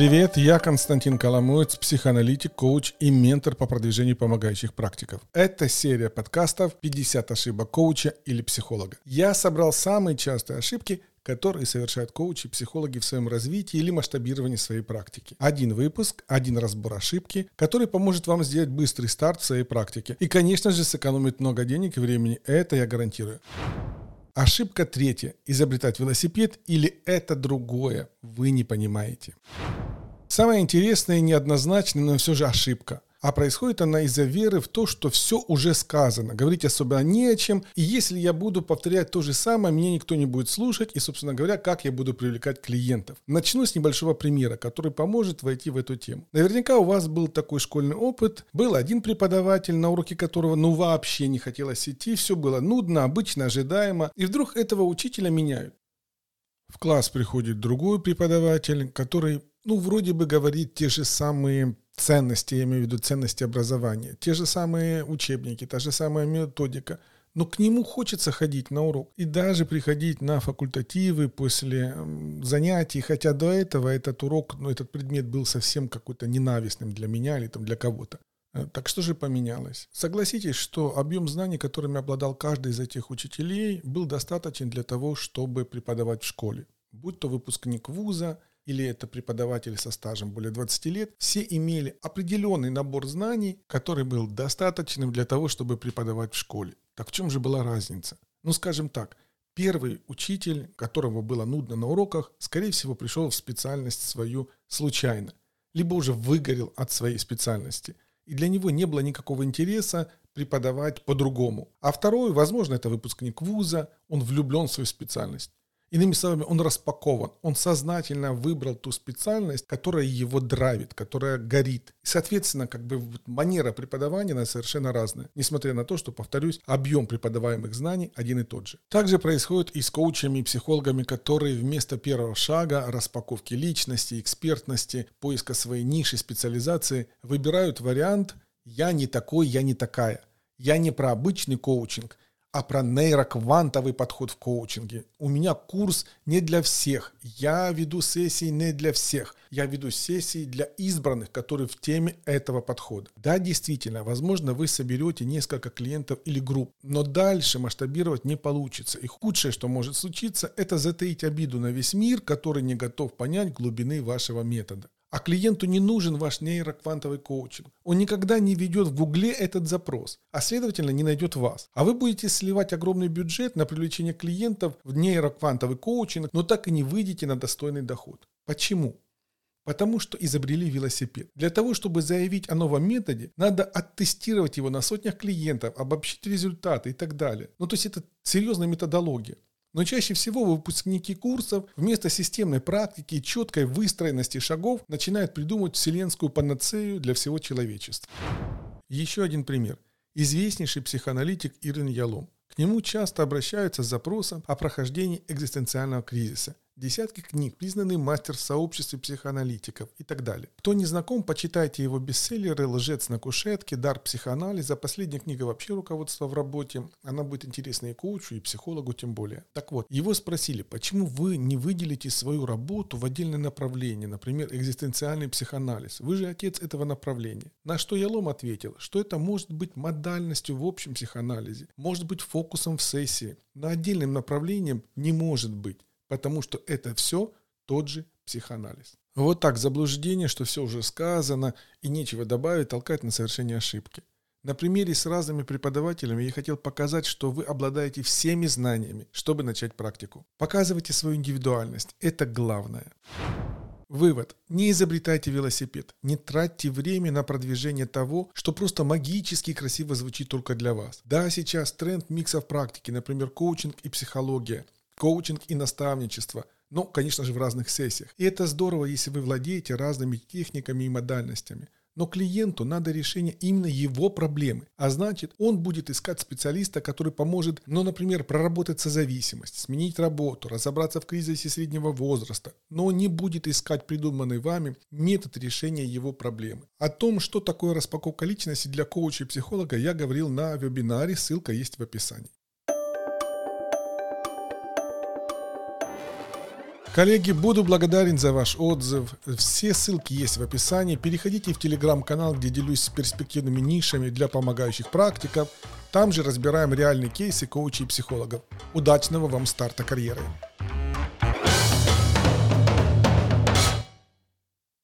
Привет, я Константин Коломоец, психоаналитик, коуч и ментор по продвижению помогающих практиков. Это серия подкастов «50 ошибок коуча или психолога». Я собрал самые частые ошибки, которые совершают коучи и психологи в своем развитии или масштабировании своей практики. Один выпуск, один разбор ошибки, который поможет вам сделать быстрый старт в своей практике. И, конечно же, сэкономит много денег и времени. Это я гарантирую. Ошибка третья. Изобретать велосипед или это другое. Вы не понимаете. Самое интересное и неоднозначное, но все же ошибка. А происходит она из-за веры в то, что все уже сказано. Говорить особо не о чем. И если я буду повторять то же самое, меня никто не будет слушать. И, собственно говоря, как я буду привлекать клиентов. Начну с небольшого примера, который поможет войти в эту тему. Наверняка у вас был такой школьный опыт. Был один преподаватель, на уроке которого ну вообще не хотелось идти. Все было нудно, обычно, ожидаемо. И вдруг этого учителя меняют. В класс приходит другой преподаватель, который, ну, вроде бы говорит те же самые ценности, я имею в виду ценности образования, те же самые учебники, та же самая методика, но к нему хочется ходить на урок и даже приходить на факультативы после занятий, хотя до этого этот урок, ну, этот предмет был совсем какой-то ненавистным для меня или там для кого-то. Э, так что же поменялось? Согласитесь, что объем знаний, которыми обладал каждый из этих учителей, был достаточен для того, чтобы преподавать в школе. Будь то выпускник вуза, или это преподаватель со стажем более 20 лет, все имели определенный набор знаний, который был достаточным для того, чтобы преподавать в школе. Так в чем же была разница? Ну, скажем так, первый учитель, которому было нудно на уроках, скорее всего, пришел в специальность свою случайно, либо уже выгорел от своей специальности. И для него не было никакого интереса преподавать по-другому. А второй, возможно, это выпускник вуза, он влюблен в свою специальность. Иными словами, он распакован. Он сознательно выбрал ту специальность, которая его драйвит, которая горит. И, соответственно, как бы манера преподавания она совершенно разная. Несмотря на то, что, повторюсь, объем преподаваемых знаний один и тот же. Также происходит и с коучами и психологами, которые вместо первого шага распаковки личности, экспертности, поиска своей ниши, специализации выбирают вариант «я не такой, я не такая». Я не про обычный коучинг, а про нейроквантовый подход в коучинге. У меня курс не для всех. Я веду сессии не для всех. Я веду сессии для избранных, которые в теме этого подхода. Да, действительно, возможно, вы соберете несколько клиентов или групп, но дальше масштабировать не получится. И худшее, что может случиться, это затаить обиду на весь мир, который не готов понять глубины вашего метода. А клиенту не нужен ваш нейроквантовый коучинг. Он никогда не ведет в Гугле этот запрос, а следовательно не найдет вас. А вы будете сливать огромный бюджет на привлечение клиентов в нейроквантовый коучинг, но так и не выйдете на достойный доход. Почему? Потому что изобрели велосипед. Для того, чтобы заявить о новом методе, надо оттестировать его на сотнях клиентов, обобщить результаты и так далее. Ну, то есть это серьезная методология. Но чаще всего выпускники курсов вместо системной практики и четкой выстроенности шагов начинают придумывать вселенскую панацею для всего человечества. Еще один пример. Известнейший психоаналитик Ирин Ялом. К нему часто обращаются с запросом о прохождении экзистенциального кризиса десятки книг, признанный мастер в сообществе психоаналитиков и так далее. Кто не знаком, почитайте его бестселлеры «Лжец на кушетке», «Дар психоанализа». Последняя книга вообще руководство в работе. Она будет интересна и коучу, и психологу тем более. Так вот, его спросили, почему вы не выделите свою работу в отдельное направление, например, экзистенциальный психоанализ? Вы же отец этого направления. На что Ялом ответил, что это может быть модальностью в общем психоанализе, может быть фокусом в сессии, но отдельным направлением не может быть потому что это все тот же психоанализ. Вот так заблуждение, что все уже сказано и нечего добавить, толкает на совершение ошибки. На примере с разными преподавателями я хотел показать, что вы обладаете всеми знаниями, чтобы начать практику. Показывайте свою индивидуальность. Это главное. Вывод. Не изобретайте велосипед. Не тратьте время на продвижение того, что просто магически красиво звучит только для вас. Да, сейчас тренд миксов практики, например, коучинг и психология – коучинг и наставничество. Ну, конечно же, в разных сессиях. И это здорово, если вы владеете разными техниками и модальностями. Но клиенту надо решение именно его проблемы. А значит, он будет искать специалиста, который поможет, ну, например, проработать созависимость, сменить работу, разобраться в кризисе среднего возраста. Но он не будет искать придуманный вами метод решения его проблемы. О том, что такое распаковка личности для коуча и психолога, я говорил на вебинаре, ссылка есть в описании. Коллеги, буду благодарен за ваш отзыв. Все ссылки есть в описании. Переходите в телеграм-канал, где делюсь с перспективными нишами для помогающих практиков. Там же разбираем реальные кейсы коучей и психологов. Удачного вам старта карьеры!